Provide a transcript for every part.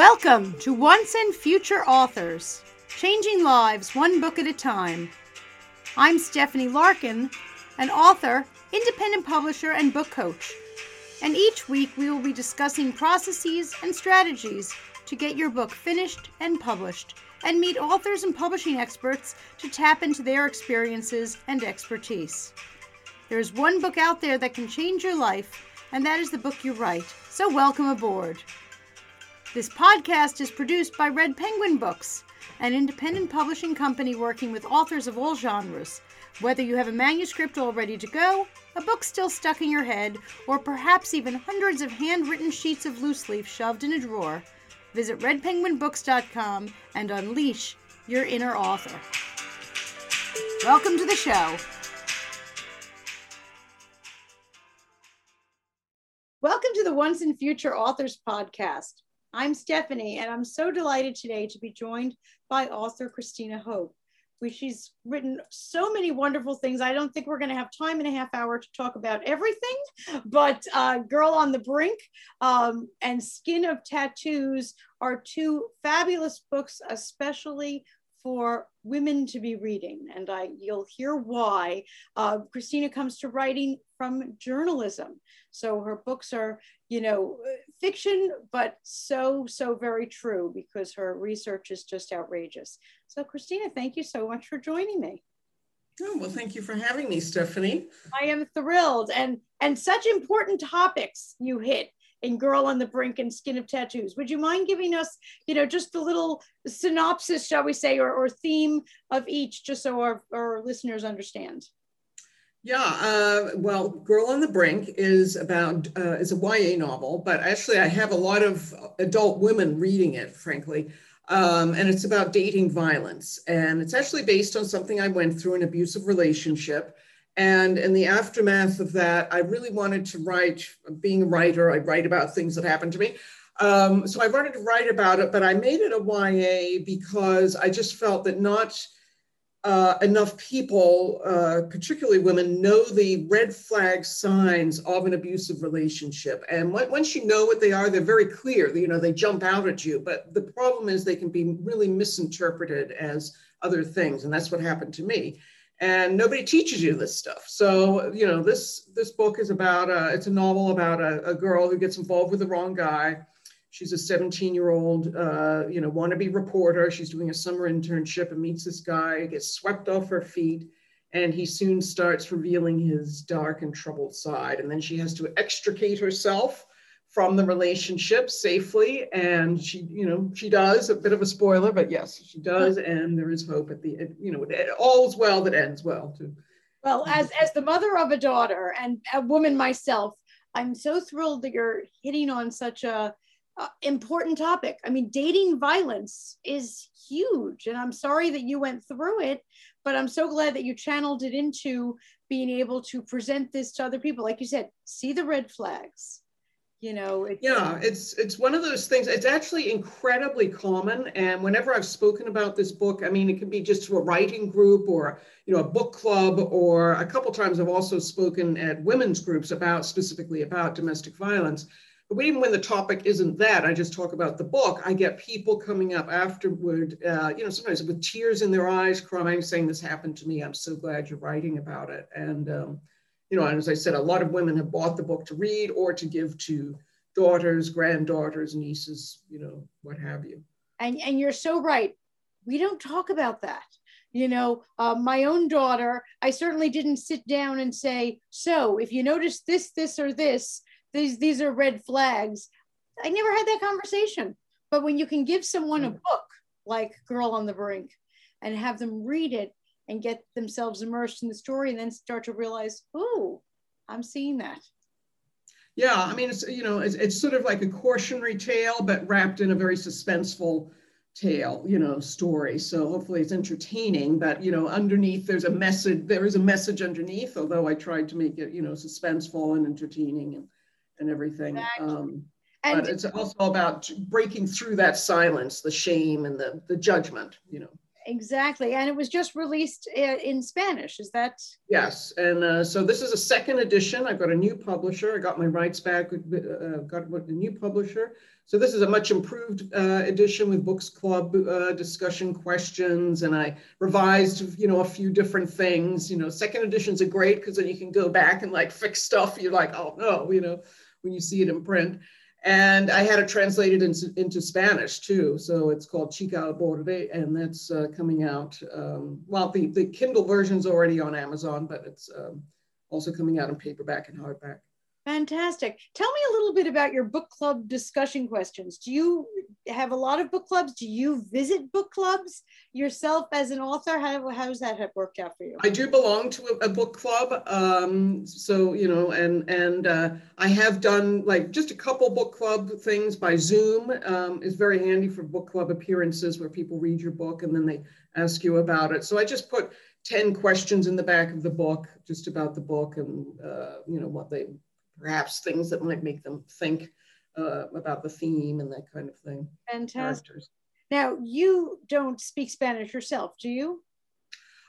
Welcome to Once and Future Authors, changing lives one book at a time. I'm Stephanie Larkin, an author, independent publisher, and book coach. And each week we will be discussing processes and strategies to get your book finished and published, and meet authors and publishing experts to tap into their experiences and expertise. There's one book out there that can change your life, and that is the book you write. So, welcome aboard. This podcast is produced by Red Penguin Books, an independent publishing company working with authors of all genres. Whether you have a manuscript all ready to go, a book still stuck in your head, or perhaps even hundreds of handwritten sheets of loose leaf shoved in a drawer, visit redpenguinbooks.com and unleash your inner author. Welcome to the show. Welcome to the Once and Future Authors podcast. I'm Stephanie, and I'm so delighted today to be joined by author Christina Hoag. She's written so many wonderful things. I don't think we're going to have time in a half hour to talk about everything, but uh, Girl on the Brink um, and Skin of Tattoos are two fabulous books, especially for women to be reading. And I, you'll hear why. Uh, Christina comes to writing from journalism. So her books are, you know, fiction, but so, so very true because her research is just outrageous. So, Christina, thank you so much for joining me. Oh, well, thank you for having me, Stephanie. I am thrilled. And, and such important topics you hit in Girl on the Brink and Skin of Tattoos. Would you mind giving us, you know, just a little synopsis, shall we say, or, or theme of each, just so our, our listeners understand? Yeah, uh, well, Girl on the Brink is about uh, is a YA novel, but actually I have a lot of adult women reading it, frankly, um, and it's about dating violence, and it's actually based on something I went through an abusive relationship, and in the aftermath of that, I really wanted to write. Being a writer, I write about things that happened to me. Um, so I wanted to write about it, but I made it a YA because I just felt that not uh, enough people, uh, particularly women, know the red flag signs of an abusive relationship. And once you know what they are, they're very clear. You know, they jump out at you. But the problem is they can be really misinterpreted as other things, and that's what happened to me. And nobody teaches you this stuff. So you know, this this book is about a, it's a novel about a, a girl who gets involved with the wrong guy She's a 17 year old, uh, you know, wannabe reporter. She's doing a summer internship and meets this guy, gets swept off her feet, and he soon starts revealing his dark and troubled side. And then she has to extricate herself from the relationship safely. And she, you know, she does a bit of a spoiler, but yes, she does. And there is hope at the, you know, all's well that ends well too. Well, as, as the mother of a daughter and a woman myself, I'm so thrilled that you're hitting on such a, uh, important topic. I mean, dating violence is huge. And I'm sorry that you went through it, but I'm so glad that you channeled it into being able to present this to other people. Like you said, see the red flags. You know, it's, yeah, it's it's one of those things. It's actually incredibly common, and whenever I've spoken about this book, I mean, it can be just to a writing group or you know a book club, or a couple times I've also spoken at women's groups about specifically about domestic violence even when the topic isn't that, I just talk about the book, I get people coming up afterward, uh, you know, sometimes with tears in their eyes, crying, saying, This happened to me. I'm so glad you're writing about it. And, um, you know, and as I said, a lot of women have bought the book to read or to give to daughters, granddaughters, nieces, you know, what have you. And, and you're so right. We don't talk about that you know uh, my own daughter i certainly didn't sit down and say so if you notice this this or this these these are red flags. I never had that conversation. But when you can give someone a hmm. book like girl on the brink and have them read it and get themselves immersed in the story and then start to realize oh i'm seeing that. Yeah i mean it's you know it's, it's sort of like a cautionary tale but wrapped in a very suspenseful tale you know story. So hopefully it's entertaining but you know underneath there's a message there is a message underneath although i tried to make it you know suspenseful and entertaining and and everything. Exactly. Um, and but it's also about breaking through that silence, the shame and the, the judgment, you know. Exactly. And it was just released uh, in Spanish. Is that? Yes. And uh, so this is a second edition. I've got a new publisher. I got my rights back, uh, got a new publisher. So this is a much improved uh, edition with Books Club uh, discussion questions. And I revised, you know, a few different things. You know, second editions are great because then you can go back and like fix stuff. You're like, oh no, you know, when you see it in print. And I had it translated into, into Spanish too. So it's called Chica al Borde, and that's uh, coming out. Um, well, the, the Kindle version's already on Amazon, but it's um, also coming out in paperback and hardback. Fantastic. Tell me a little bit about your book club discussion questions. Do you have a lot of book clubs? Do you visit book clubs yourself as an author? How, does that have worked out for you? I do belong to a, a book club. Um, so, you know, and, and uh, I have done like just a couple book club things by Zoom. Um, is very handy for book club appearances where people read your book and then they ask you about it. So I just put 10 questions in the back of the book just about the book and, uh, you know, what they perhaps things that might make them think uh, about the theme and that kind of thing. Fantastic. Characters. Now, you don't speak Spanish yourself, do you?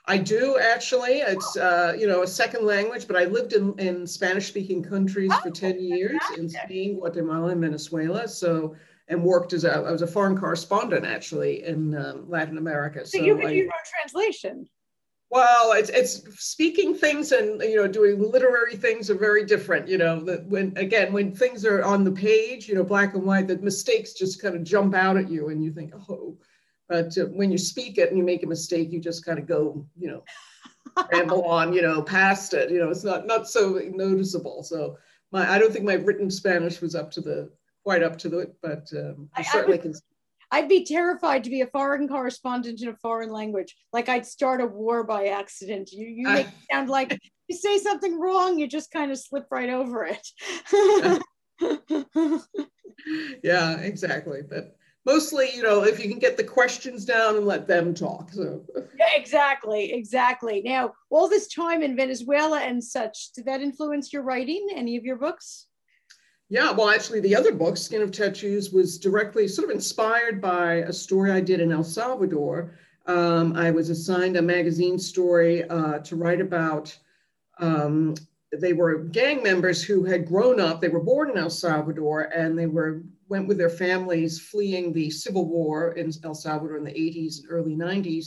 I do actually. It's uh, you know a second language, but I lived in, in Spanish-speaking countries oh, for ten years in Spain, Guatemala, and Venezuela. So and worked as a I was a foreign correspondent actually in um, Latin America. So, so you could do your own translation. Well, it's it's speaking things and you know doing literary things are very different. You know that when again when things are on the page, you know black and white, the mistakes just kind of jump out at you and you think oh, but uh, when you speak it and you make a mistake, you just kind of go you know ramble on you know past it. You know it's not not so noticeable. So my I don't think my written Spanish was up to the quite up to the but um, I, certainly I can. I'd be terrified to be a foreign correspondent in a foreign language. Like I'd start a war by accident. You you ah. make it sound like you say something wrong, you just kind of slip right over it. yeah, exactly. But mostly, you know, if you can get the questions down and let them talk. So yeah, exactly, exactly. Now, all this time in Venezuela and such, did that influence your writing? Any of your books? Yeah, well, actually, the other book, Skin of Tattoos, was directly sort of inspired by a story I did in El Salvador. Um, I was assigned a magazine story uh, to write about. Um, they were gang members who had grown up. They were born in El Salvador, and they were went with their families fleeing the civil war in El Salvador in the 80s and early 90s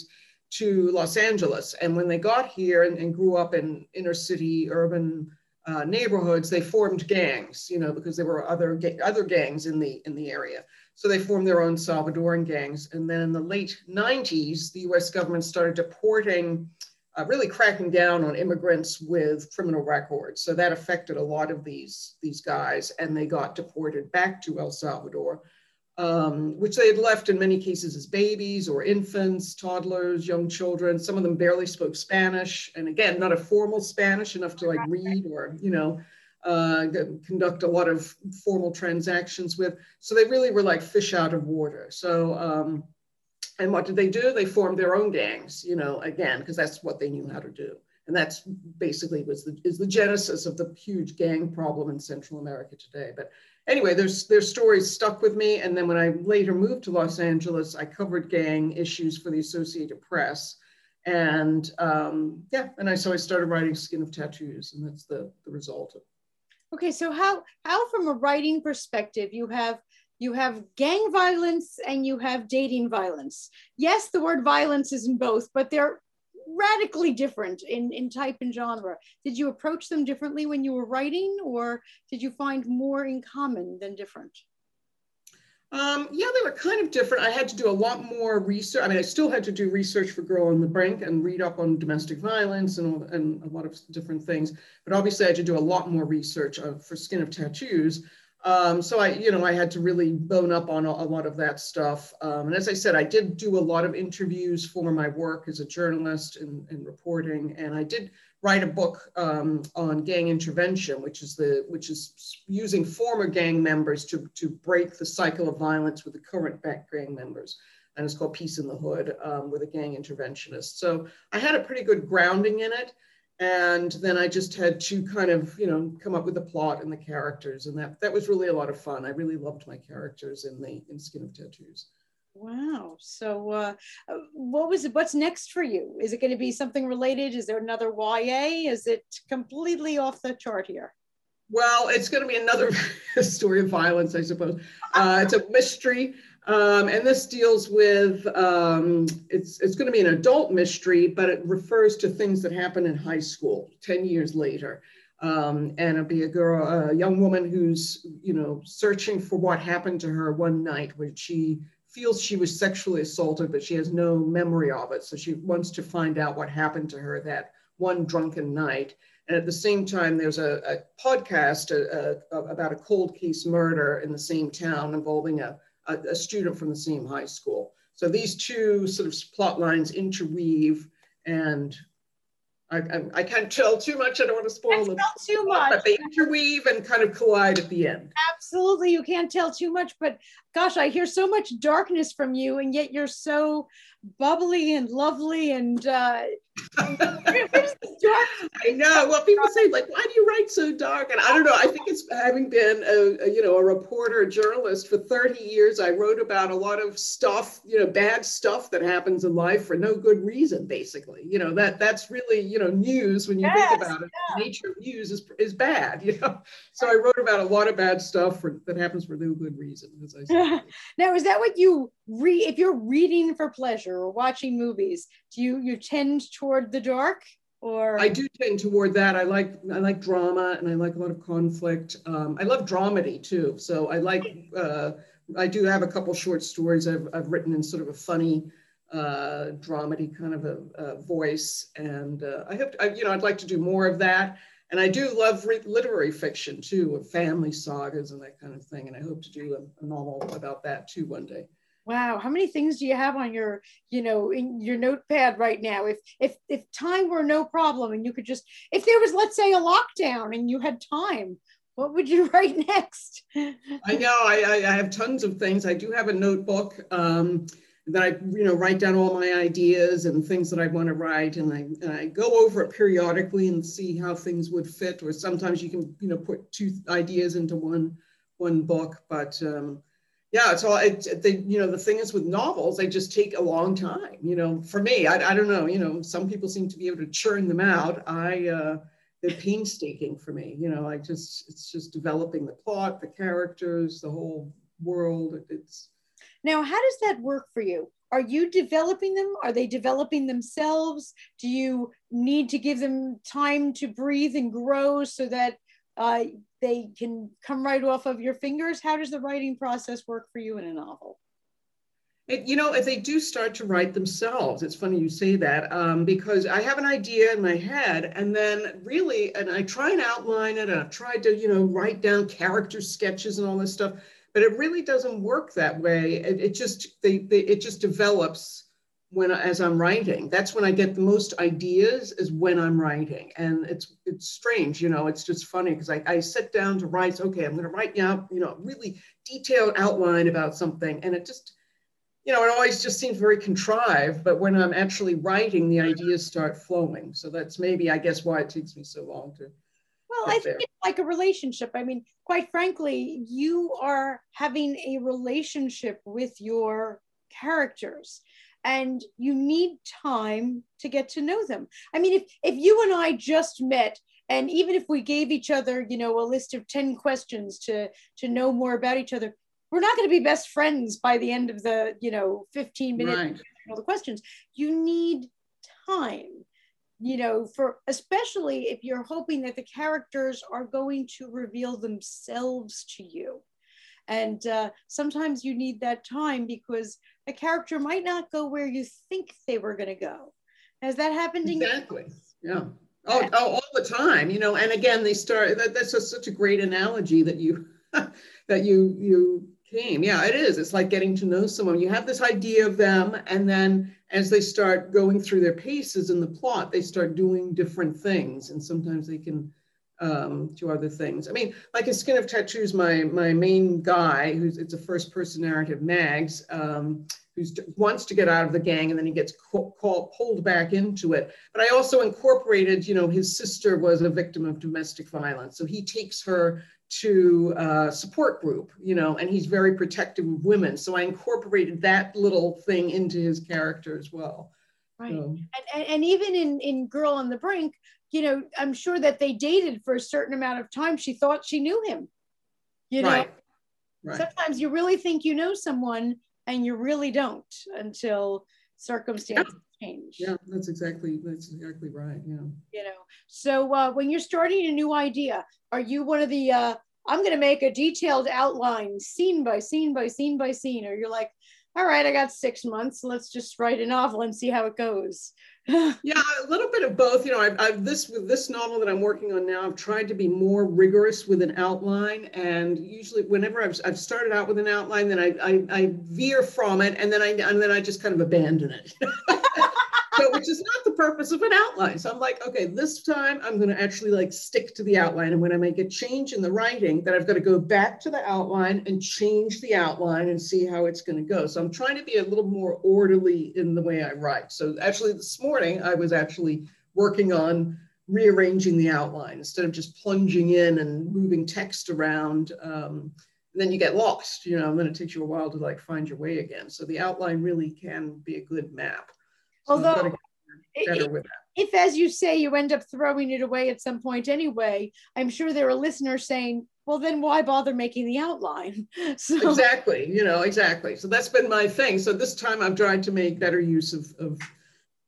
to Los Angeles. And when they got here and, and grew up in inner city urban uh, neighborhoods, they formed gangs, you know, because there were other other gangs in the in the area. So they formed their own Salvadoran gangs. And then in the late 90s, the U.S. government started deporting, uh, really cracking down on immigrants with criminal records. So that affected a lot of these these guys, and they got deported back to El Salvador um, which they had left in many cases as babies or infants, toddlers, young children. Some of them barely spoke Spanish, and again, not a formal Spanish enough to like read or you know uh, conduct a lot of formal transactions with. So they really were like fish out of water. So um, and what did they do? They formed their own gangs, you know, again because that's what they knew how to do. And that's basically was the is the genesis of the huge gang problem in Central America today. But anyway, there's their stories stuck with me. And then when I later moved to Los Angeles, I covered gang issues for the Associated Press. And um, yeah, and I so I started writing Skin of Tattoos, and that's the, the result. Okay, so how how from a writing perspective, you have you have gang violence and you have dating violence. Yes, the word violence is in both, but they're radically different in, in type and genre. Did you approach them differently when you were writing, or did you find more in common than different? Um, yeah, they were kind of different. I had to do a lot more research. I mean, I still had to do research for Girl on the Brink and read up on domestic violence and, and a lot of different things. But obviously, I had to do a lot more research uh, for Skin of Tattoos. Um, so I, you know, I had to really bone up on a, a lot of that stuff. Um, and as I said, I did do a lot of interviews for my work as a journalist and, and reporting. And I did write a book um, on gang intervention, which is the which is using former gang members to to break the cycle of violence with the current gang members. And it's called Peace in the Hood um, with a gang interventionist. So I had a pretty good grounding in it and then I just had to kind of, you know, come up with the plot and the characters, and that that was really a lot of fun. I really loved my characters in the in Skin of Tattoos. Wow. So, uh, uh, what was it? What's next for you? Is it going to be something related? Is there another YA? Is it completely off the chart here? Well, it's going to be another story of violence, I suppose. Uh, it's a mystery, um, and this deals with um, it's it's going to be an adult mystery, but it refers to things that happen in high school ten years later. Um, and it'll be a girl, a young woman who's you know searching for what happened to her one night when she feels she was sexually assaulted, but she has no memory of it. So she wants to find out what happened to her that one drunken night. And at the same time, there's a, a podcast a, a, about a cold case murder in the same town involving a, a, student from the same high school. So these two sort of plot lines interweave and I, I, I, can't tell too much. I don't want to spoil them. too much. But they interweave and kind of collide at the end. Absolutely. You can't tell too much. But gosh, I hear so much darkness from you, and yet you're so bubbly and lovely and uh, I know. Well, people say like, why do you write so dark? And I don't know. I think it's having been a, a, you know a reporter, a journalist for 30 years. I wrote about a lot of stuff, you know, bad stuff that happens in life for no good reason. Basically, you know that that's really you know news when you yes, think about it. Yeah. Nature of news is is bad. You know, so I wrote about a lot of bad stuff for, that happens for no good reason. As I said. now, is that what you read? If you're reading for pleasure or watching movies, do you you tend toward the dark? or I do tend toward that. I like I like drama and I like a lot of conflict. Um, I love dramedy too. So I like uh, I do have a couple short stories I've, I've written in sort of a funny uh, dramedy kind of a, a voice, and uh, I hope I, you know I'd like to do more of that. And I do love re- literary fiction too, of family sagas and that kind of thing. And I hope to do a, a novel about that too one day. Wow. How many things do you have on your you know in your notepad right now? If if if time were no problem and you could just if there was let's say a lockdown and you had time what would you write next? I know. I, I have tons of things. I do have a notebook. Um, that i you know write down all my ideas and things that i want to write and I, and I go over it periodically and see how things would fit or sometimes you can you know put two ideas into one one book but um, yeah it's all it, you know the thing is with novels they just take a long time you know for me I, I don't know you know some people seem to be able to churn them out i uh they're painstaking for me you know i just it's just developing the plot the characters the whole world it's now how does that work for you are you developing them are they developing themselves do you need to give them time to breathe and grow so that uh, they can come right off of your fingers? How does the writing process work for you in a novel? It, you know, if they do start to write themselves, it's funny you say that um, because I have an idea in my head, and then really, and I try and outline it, and I've tried to, you know, write down character sketches and all this stuff, but it really doesn't work that way. It, it just they, they it just develops when as I'm writing. That's when I get the most ideas is when I'm writing. And it's it's strange, you know, it's just funny because I, I sit down to write, okay, I'm gonna write now, you know, really detailed outline about something. And it just, you know, it always just seems very contrived, but when I'm actually writing, the ideas start flowing. So that's maybe, I guess, why it takes me so long to. Well, I think it's like a relationship. I mean, quite frankly, you are having a relationship with your characters and you need time to get to know them. I mean, if if you and I just met and even if we gave each other, you know, a list of 10 questions to to know more about each other, we're not going to be best friends by the end of the, you know, 15 minutes right. all the questions. You need time you know for especially if you're hoping that the characters are going to reveal themselves to you and uh, sometimes you need that time because a character might not go where you think they were going to go. Has that happened exactly? Yeah. Oh, oh, all the time, you know. And again, they start. That, that's just such a great analogy that you that you you came. Yeah, it is. It's like getting to know someone. You have this idea of them, and then as they start going through their paces in the plot, they start doing different things, and sometimes they can um, to other things. I mean, like in Skin of Tattoos, my my main guy, who's it's a first person narrative, Mags, um, who wants to get out of the gang and then he gets called pulled back into it. But I also incorporated, you know, his sister was a victim of domestic violence, so he takes her to a support group, you know, and he's very protective of women. So I incorporated that little thing into his character as well. Right. So. And, and, and even in, in Girl on the Brink, you know, I'm sure that they dated for a certain amount of time. She thought she knew him. You know, right. Right. sometimes you really think you know someone and you really don't until circumstances yeah. change. Yeah, that's exactly that's exactly right. Yeah. You know, so uh, when you're starting a new idea, are you one of the uh, I'm going to make a detailed outline, scene by scene by scene by scene, or you're like, all right, I got six months. Let's just write a novel and see how it goes. yeah, a little bit of both. You know, I've, I've, this with this novel that I'm working on now. I've tried to be more rigorous with an outline, and usually, whenever I've, I've started out with an outline, then I, I, I veer from it, and then I and then I just kind of abandon it. so which is not the purpose of an outline. So I'm like, okay, this time I'm going to actually like stick to the outline. And when I make a change in the writing, then I've got to go back to the outline and change the outline and see how it's going to go. So I'm trying to be a little more orderly in the way I write. So actually this morning I was actually working on rearranging the outline instead of just plunging in and moving text around. Um, then you get lost, you know, and then it takes you a while to like find your way again. So the outline really can be a good map. Although, if, if, as you say, you end up throwing it away at some point anyway, I'm sure there are listeners saying, well, then why bother making the outline? So. Exactly, you know, exactly. So that's been my thing. So this time I've tried to make better use of, of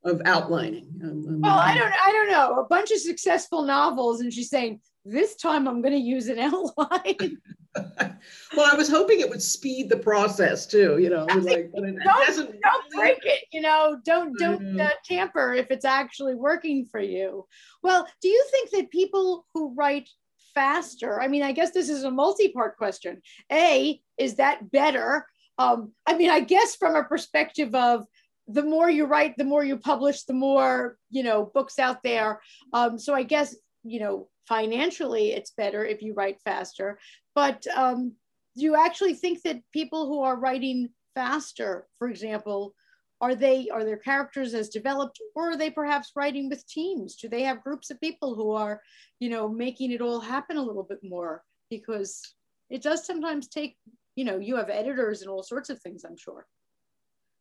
of outlining. Um, um well, I don't, I don't know. A bunch of successful novels, and she's saying this time I'm going to use an outline. well, I was hoping it would speed the process too. You know, like don't, don't really... break it. You know, don't don't uh, tamper if it's actually working for you. Well, do you think that people who write faster? I mean, I guess this is a multi-part question. A, is that better? Um, I mean, I guess from a perspective of the more you write, the more you publish, the more you know books out there. Um, so I guess you know financially it's better if you write faster. But um, do you actually think that people who are writing faster for example are they are their characters as developed or are they perhaps writing with teams? Do they have groups of people who are you know making it all happen a little bit more? Because it does sometimes take you know you have editors and all sorts of things i'm sure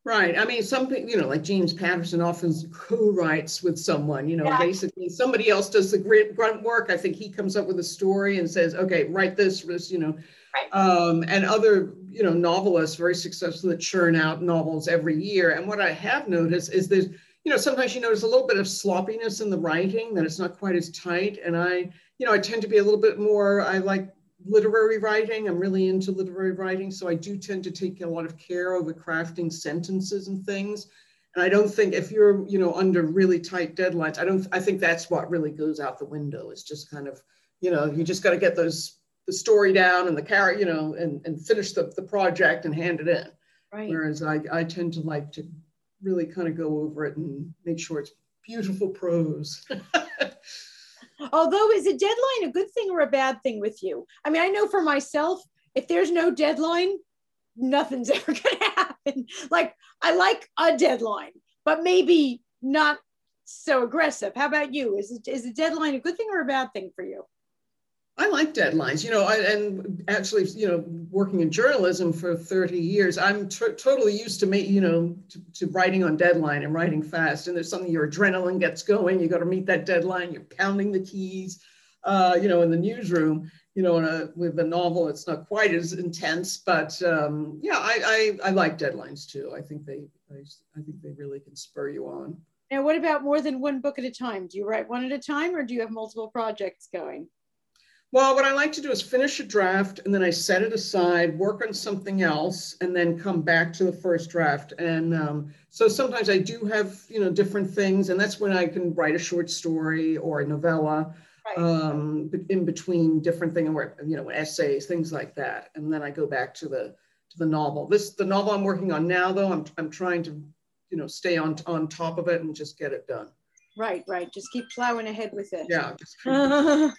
Right. I mean, something, you know, like James Patterson often co-writes with someone, you know, yeah. basically somebody else does the grunt work. I think he comes up with a story and says, okay, write this, this you know, right. um, and other, you know, novelists very successful that churn out novels every year. And what I have noticed is there's, you know, sometimes you notice a little bit of sloppiness in the writing, that it's not quite as tight. And I, you know, I tend to be a little bit more, I like literary writing. I'm really into literary writing, so I do tend to take a lot of care over crafting sentences and things. And I don't think if you're, you know, under really tight deadlines, I don't. I think that's what really goes out the window. It's just kind of, you know, you just got to get those the story down and the character, you know, and and finish the the project and hand it in. Right. Whereas I I tend to like to really kind of go over it and make sure it's beautiful prose. Although, is a deadline a good thing or a bad thing with you? I mean, I know for myself, if there's no deadline, nothing's ever going to happen. Like, I like a deadline, but maybe not so aggressive. How about you? Is, is a deadline a good thing or a bad thing for you? I like deadlines, you know, I, and actually, you know, working in journalism for 30 years, I'm t- totally used to, make, you know, to, to, writing on deadline and writing fast. And there's something your adrenaline gets going. You got to meet that deadline. You're pounding the keys, uh, you know, in the newsroom. You know, a, with a novel, it's not quite as intense, but um, yeah, I, I, I like deadlines too. I think they, I, I think they really can spur you on. Now, what about more than one book at a time? Do you write one at a time, or do you have multiple projects going? Well, what I like to do is finish a draft and then I set it aside, work on something else, and then come back to the first draft. And um, so sometimes I do have, you know, different things, and that's when I can write a short story or a novella right. um, in between different things, you know, essays, things like that. And then I go back to the to the novel. This the novel I'm working on now, though. I'm I'm trying to, you know, stay on on top of it and just get it done. Right, right. Just keep plowing ahead with it. Yeah. Not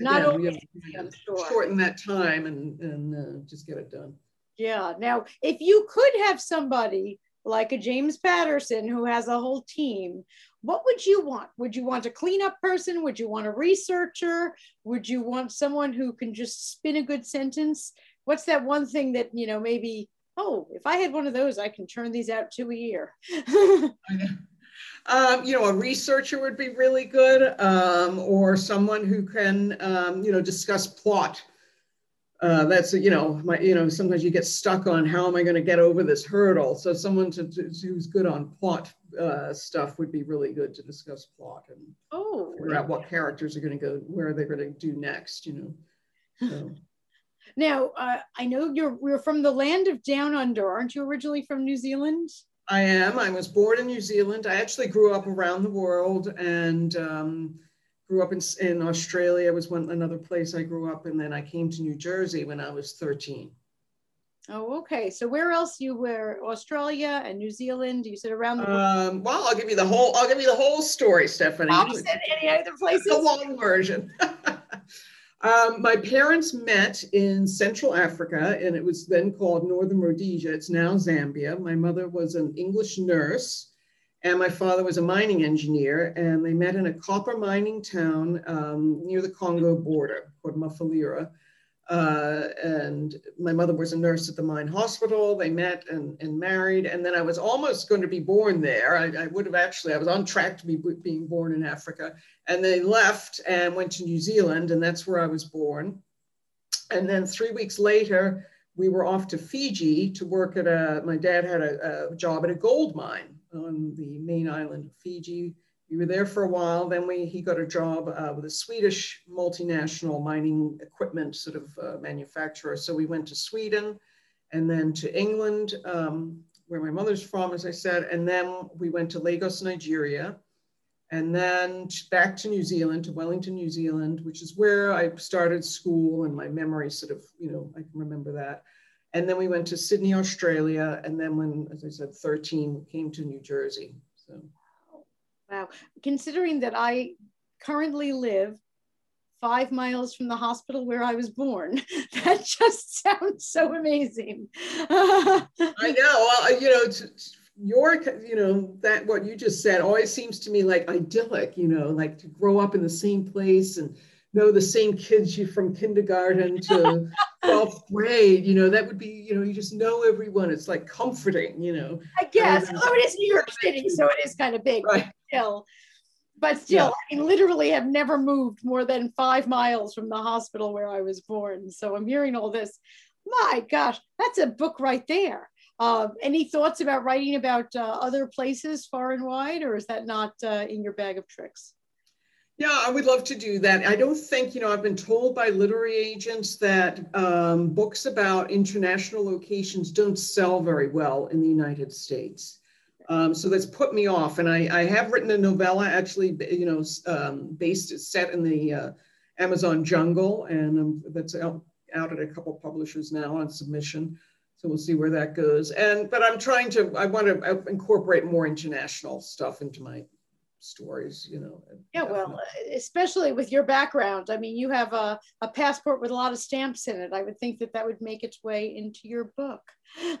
yeah, always, we I'm sure. shorten that time and and uh, just get it done. Yeah. Now, if you could have somebody like a James Patterson who has a whole team, what would you want? Would you want a cleanup person? Would you want a researcher? Would you want someone who can just spin a good sentence? What's that one thing that, you know, maybe, oh, if I had one of those, I can turn these out to a year. um, you know, a researcher would be really good, um, or someone who can, um, you know, discuss plot. Uh, that's you know, my you know, sometimes you get stuck on how am I going to get over this hurdle. So someone to, to who's good on plot uh, stuff would be really good to discuss plot and oh, figure out what characters are going to go, where are they're going to do next. You know. So. Now, uh, I know you're we're from the land of down under. Aren't you originally from New Zealand? I am. I was born in New Zealand. I actually grew up around the world and um, grew up in, in Australia was one another place I grew up, and then I came to New Jersey when I was 13. Oh, okay. So where else you were? Australia and New Zealand. You said around the world. Um, well, I'll give you the whole. I'll give you the whole story, Stephanie. Said any other places? The long version. Um, my parents met in Central Africa, and it was then called Northern Rhodesia. It's now Zambia. My mother was an English nurse, and my father was a mining engineer. And they met in a copper mining town um, near the Congo border called Mufulira. Uh, and my mother was a nurse at the mine hospital. They met and, and married. And then I was almost going to be born there. I, I would have actually, I was on track to be being born in Africa. And they left and went to New Zealand, and that's where I was born. And then three weeks later, we were off to Fiji to work at a, my dad had a, a job at a gold mine on the main island of Fiji we were there for a while. Then we, he got a job uh, with a Swedish multinational mining equipment sort of uh, manufacturer. So we went to Sweden and then to England, um, where my mother's from, as I said. And then we went to Lagos, Nigeria. And then back to New Zealand, to Wellington, New Zealand, which is where I started school and my memory sort of, you know, I can remember that. And then we went to Sydney, Australia. And then when, as I said, 13, we came to New Jersey. So. Wow. Considering that I currently live five miles from the hospital where I was born, that just sounds so amazing. I know. Well, uh, you know, your, you know, that what you just said always seems to me like idyllic, you know, like to grow up in the same place and know the same kids you from kindergarten to 12th grade you know that would be you know you just know everyone. It's like comforting you know. I guess. Although it is new york city so it is kind of big right. but still. But still yeah. i literally have never moved more than five miles from the hospital where i was born. So i'm hearing all this. My gosh that's a book right there. Uh, any thoughts about writing about uh, other places far and wide or is that not uh, in your bag of tricks yeah, I would love to do that. I don't think, you know, I've been told by literary agents that um, books about international locations don't sell very well in the United States. Um, so that's put me off. And I, I, have written a novella actually, you know, um, based, set in the uh, Amazon jungle, and um, that's out, out at a couple publishers now on submission. So we'll see where that goes. And but I'm trying to, I want to uh, incorporate more international stuff into my stories, you know. Yeah, well, especially with your background. I mean, you have a, a passport with a lot of stamps in it. I would think that that would make its way into your book.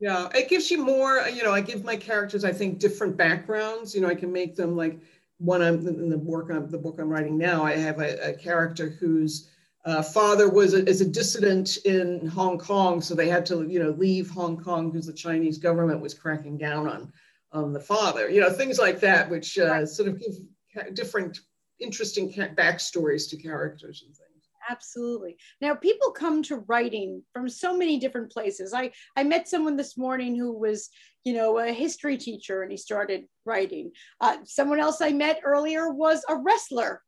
yeah, it gives you more, you know, I give my characters, I think, different backgrounds. You know, I can make them like one I'm in the work on the book I'm writing now. I have a, a character whose uh, father was a, is a dissident in Hong Kong, so they had to, you know, leave Hong Kong because the Chinese government was cracking down on on the father, you know, things like that, which uh, sort of give different interesting backstories to characters and things. Absolutely. Now, people come to writing from so many different places. I, I met someone this morning who was, you know, a history teacher and he started writing. Uh, someone else I met earlier was a wrestler.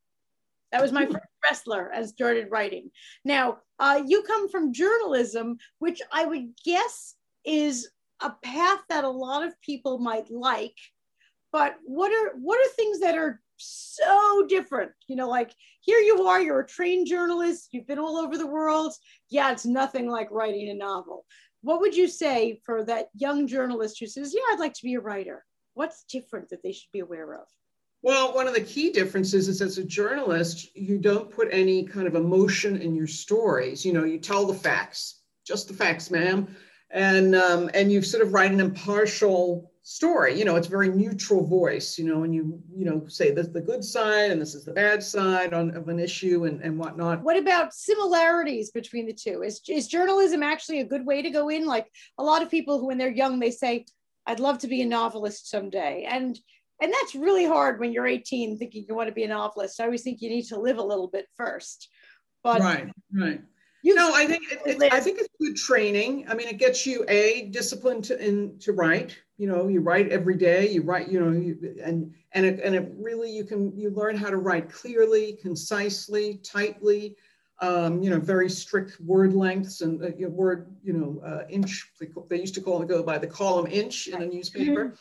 That was my first wrestler and started writing. Now, uh, you come from journalism, which I would guess is a path that a lot of people might like but what are what are things that are so different? You know like here you are you're a trained journalist you've been all over the world. Yeah it's nothing like writing a novel. What would you say for that young journalist who says yeah i'd like to be a writer what's different that they should be aware of? Well, one of the key differences is as a journalist, you don't put any kind of emotion in your stories. You know, you tell the facts, just the facts, ma'am, and um, and you sort of write an impartial story. You know, it's very neutral voice. You know, and you you know say this is the good side and this is the bad side on, of an issue and and whatnot. What about similarities between the two? Is is journalism actually a good way to go in? Like a lot of people who, when they're young, they say, "I'd love to be a novelist someday," and and that's really hard when you're 18 thinking you want to be a novelist i always think you need to live a little bit first but right right you know i think it, it, i think it's good training i mean it gets you a discipline to in to write you know you write every day you write you know you, and and it, and it really you can you learn how to write clearly concisely tightly um, you know, very strict word lengths and uh, word, you know, uh, inch. They, they, used to call it go by the column inch in a newspaper.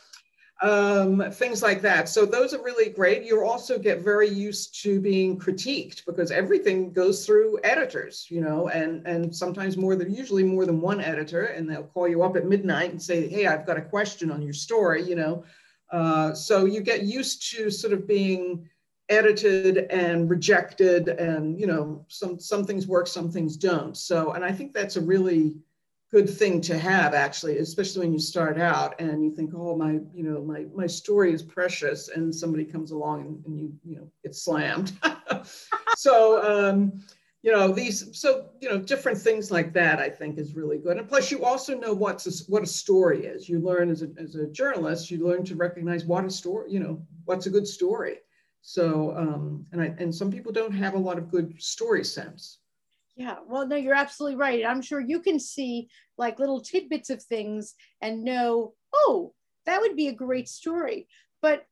Um, things like that. So those are really great. You also get very used to being critiqued because everything goes through editors, you know, and and sometimes more than usually more than one editor, and they'll call you up at midnight and say, "Hey, I've got a question on your story," you know. Uh, so you get used to sort of being edited and rejected, and you know, some some things work, some things don't. So, and I think that's a really good thing to have actually especially when you start out and you think oh my you know my my story is precious and somebody comes along and, and you you know get slammed. So um you know these so you know different things like that i think is really good. And plus you also know what's a, what a story is. You learn as a, as a journalist you learn to recognize what a story you know what's a good story. So um and i and some people don't have a lot of good story sense yeah, well, no, you're absolutely right. I'm sure you can see like little tidbits of things and know, oh, that would be a great story. But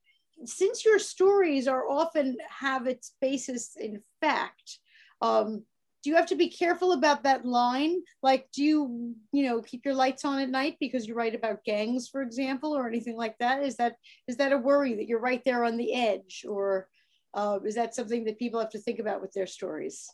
since your stories are often have its basis in fact, um, do you have to be careful about that line? Like, do you, you know, keep your lights on at night because you write about gangs, for example, or anything like that? Is that is that a worry that you're right there on the edge, or uh, is that something that people have to think about with their stories?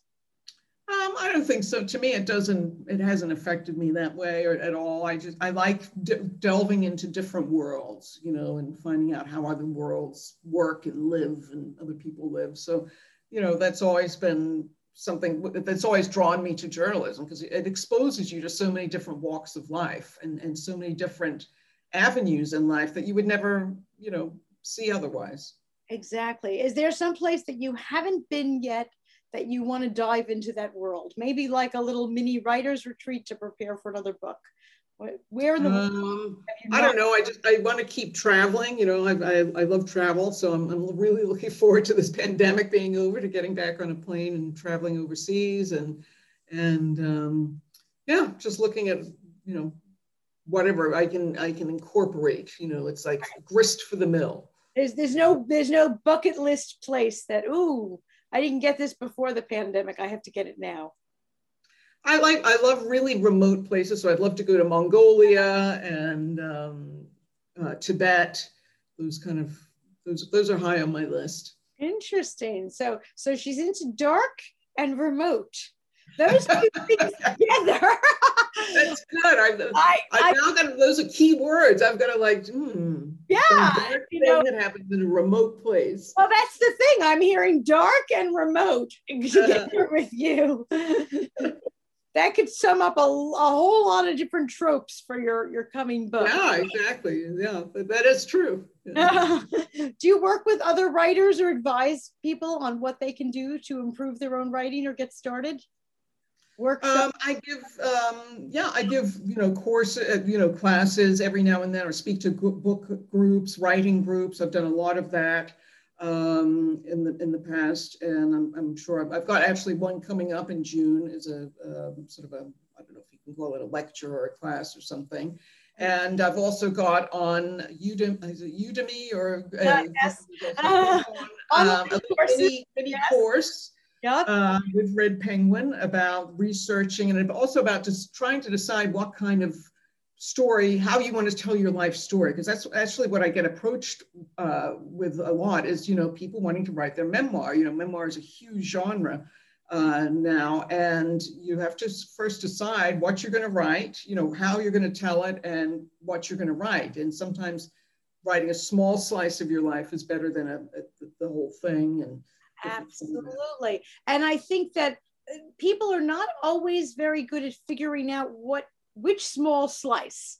Um, I don't think so. To me, it doesn't. It hasn't affected me that way or at all. I just I like de- delving into different worlds, you know, and finding out how other worlds work and live and other people live. So, you know, that's always been something that's always drawn me to journalism because it exposes you to so many different walks of life and and so many different avenues in life that you would never, you know, see otherwise. Exactly. Is there some place that you haven't been yet that you want to dive into that world? Maybe like a little mini writer's retreat to prepare for another book. Where in the um, I don't know. I just I want to keep traveling. You know, I, I, I love travel, so I'm, I'm really looking forward to this pandemic being over, to getting back on a plane and traveling overseas, and and um, yeah, just looking at you know whatever I can I can incorporate. You know, it's like grist for the mill. There's there's no there's no bucket list place that ooh I didn't get this before the pandemic. I have to get it now. I like, I love really remote places. So I'd love to go to Mongolia and um, uh, Tibet. Those kind of, those, those are high on my list. Interesting. So, so she's into dark and remote. Those two things together. That's good. I, I, I, now got those are key words. I've got to like, hmm. Yeah, you know, that happens in a remote place. Well, that's the thing. I'm hearing dark and remote together with you. that could sum up a, a whole lot of different tropes for your your coming book. Yeah, exactly. Yeah, that is true. Yeah. do you work with other writers or advise people on what they can do to improve their own writing or get started? Um, I give, um, yeah, I give, you know, course, uh, you know, classes every now and then, or speak to book groups, writing groups. I've done a lot of that um, in the in the past, and I'm, I'm sure I've, I've, got actually one coming up in June as a um, sort of a, I don't know if you can call it a lecture or a class or something. And I've also got on Udemy, is it Udemy or uh, yes. uh, um, a mini, mini yes. course yep. uh, with Red Penguin about researching and also about just trying to decide what kind of story, how you want to tell your life story. Because that's actually what I get approached uh, with a lot is, you know, people wanting to write their memoir. You know, memoir is a huge genre uh, now, and you have to first decide what you're going to write, you know, how you're going to tell it and what you're going to write. And sometimes writing a small slice of your life is better than a, a the whole thing and absolutely. And i think that uh, people are not always very good at figuring out what which small slice.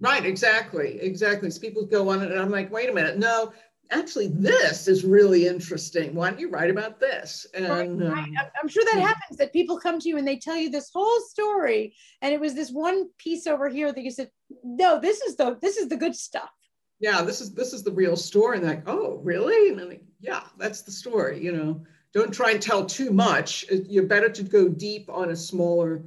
Right exactly exactly. So people go on it and i'm like wait a minute no actually this is really interesting. Why don't you write about this? And right, right. Um, i'm sure that happens that people come to you and they tell you this whole story and it was this one piece over here that you said no this is the this is the good stuff. Yeah, this is this is the real story. And like, oh, really? And I'm like, yeah, that's the story. You know, don't try and tell too much. You're better to go deep on a smaller,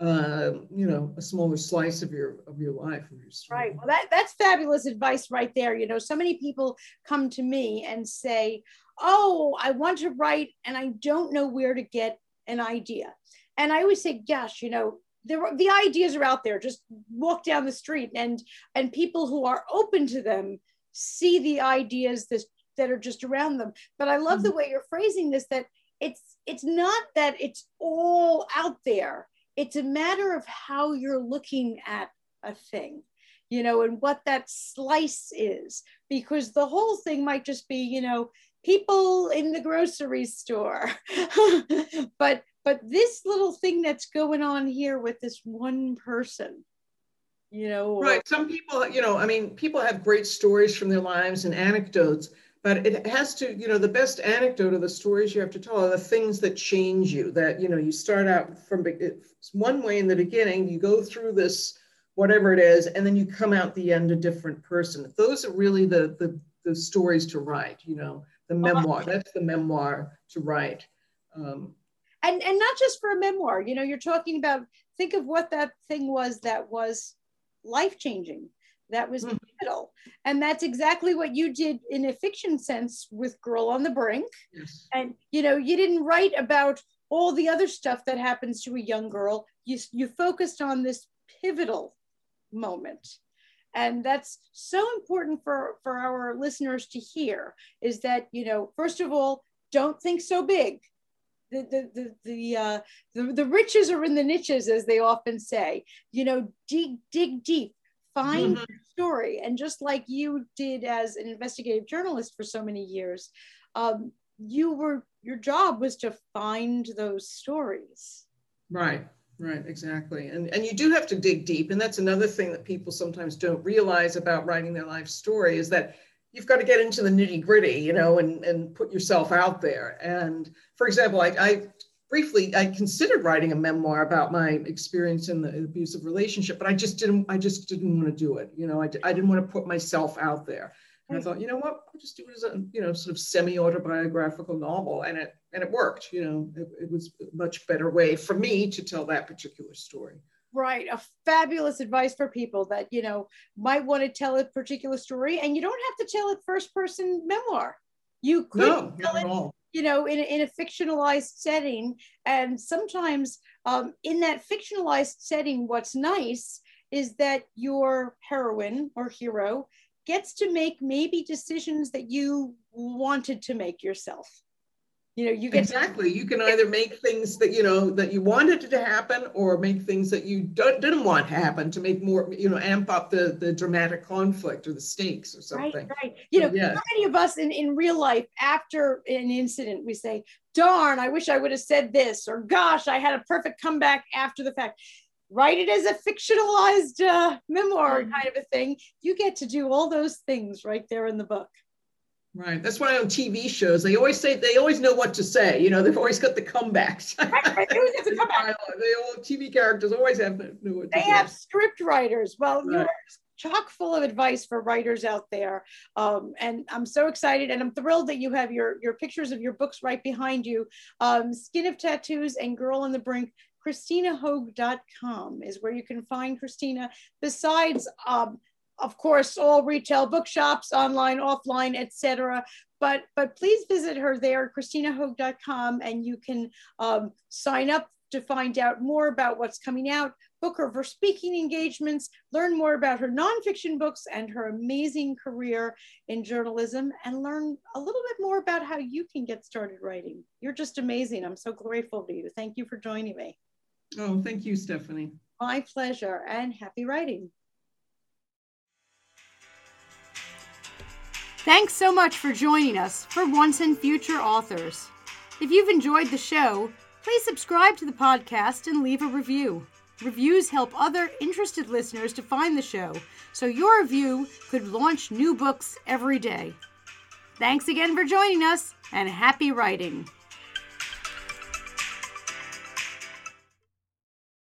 uh, you know, a smaller slice of your of your life. Your right. Well, that that's fabulous advice right there. You know, so many people come to me and say, oh, I want to write and I don't know where to get an idea. And I always say, gosh, you know, there the ideas are out there just walk down the street and and people who are open to them see the ideas that, that are just around them. But i love mm-hmm. the way you're phrasing this that it's it's not that it's all out there. It's a matter of how you're looking at a thing you know and what that slice is. Because the whole thing might just be you know people in the grocery store. But but this little thing that's going on here with this one person you know right. Some people you know i mean people have great stories from their lives and anecdotes but it has to you know the best anecdote of the stories you have to tell are the things that change you that you know you start out from one way in the beginning you go through this whatever it is and then you come out the end a different person those are really the the, the stories to write you know the uh-huh. memoir that's the memoir to write um, and and not just for a memoir you know you're talking about think of what that thing was that was life changing that was mm. Pivotal and that's exactly what you did in a fiction sense with girl on the brink. Yes. and you know you didn't write about all the other stuff that happens to a young girl. You you focused on this pivotal moment. And that's so important for for our listeners to hear is that you know first of all don't think so big. The the the the, uh, the the riches are in the niches, as they often say. You know, dig dig deep, find mm-hmm. story, and just like you did as an investigative journalist for so many years, um, you were your job was to find those stories. Right. Right, exactly. And and you do have to dig deep. And that's another thing that people sometimes don't realize about writing their life story is that you've got to get into the nitty gritty, you know, and, and put yourself out there. And for example, I, I briefly, I considered writing a memoir about my experience in the abusive relationship, but I just didn't, I just didn't want to do it. You know, I, I didn't want to put myself out there. And I hmm. thought, you know what, I'll just do it as a, you know, sort of semi-autobiographical novel. And it, and it worked, you know, it, it was a much better way for me to tell that particular story right a fabulous advice for people that you know might want to tell a particular story and you don't have to tell it first person memoir you could no, tell it, you know in, in a fictionalized setting. And sometimes um, in that fictionalized setting what's nice is that your heroine or hero gets to make maybe decisions that you wanted to make yourself you know you get exactly. You can either make things that you know that you wanted to happen or make things that you didn't want to happen to make more you know amp up the the dramatic conflict or the stakes or something. right. Right you so, know yeah. how many of us in in real life after an incident we say darn i wish i would have said this or gosh i had a perfect comeback after the fact. Write it as a fictionalized uh, memoir mm-hmm. kind of a thing. You get to do all those things right there in the book Right. That's why on TV shows they always say they always know what to say. You know, they've always got the comebacks. right, They always have the comeback. They all TV characters always have know what They have script writers. Well, right. you're chock full of advice for writers out there. Um, and I'm so excited and I'm thrilled that you have your, your pictures of your books right behind you. Um, Skin of Tattoos and Girl on the Brink. ChristinaHoag.com is where you can find Christina. Besides um, of course, all retail bookshops, online, offline, etc. But but please visit her there, ChristinaHoag.com, and you can um, sign up to find out more about what's coming out, book her for speaking engagements, learn more about her nonfiction books and her amazing career in journalism, and learn a little bit more about how you can get started writing. You're just amazing. I'm so grateful to you. Thank you for joining me. Oh, thank you, Stephanie. My pleasure, and happy writing. Thanks so much for joining us for Once and Future Authors. If you've enjoyed the show, please subscribe to the podcast and leave a review. Reviews help other interested listeners to find the show, so your review could launch new books every day. Thanks again for joining us, and happy writing!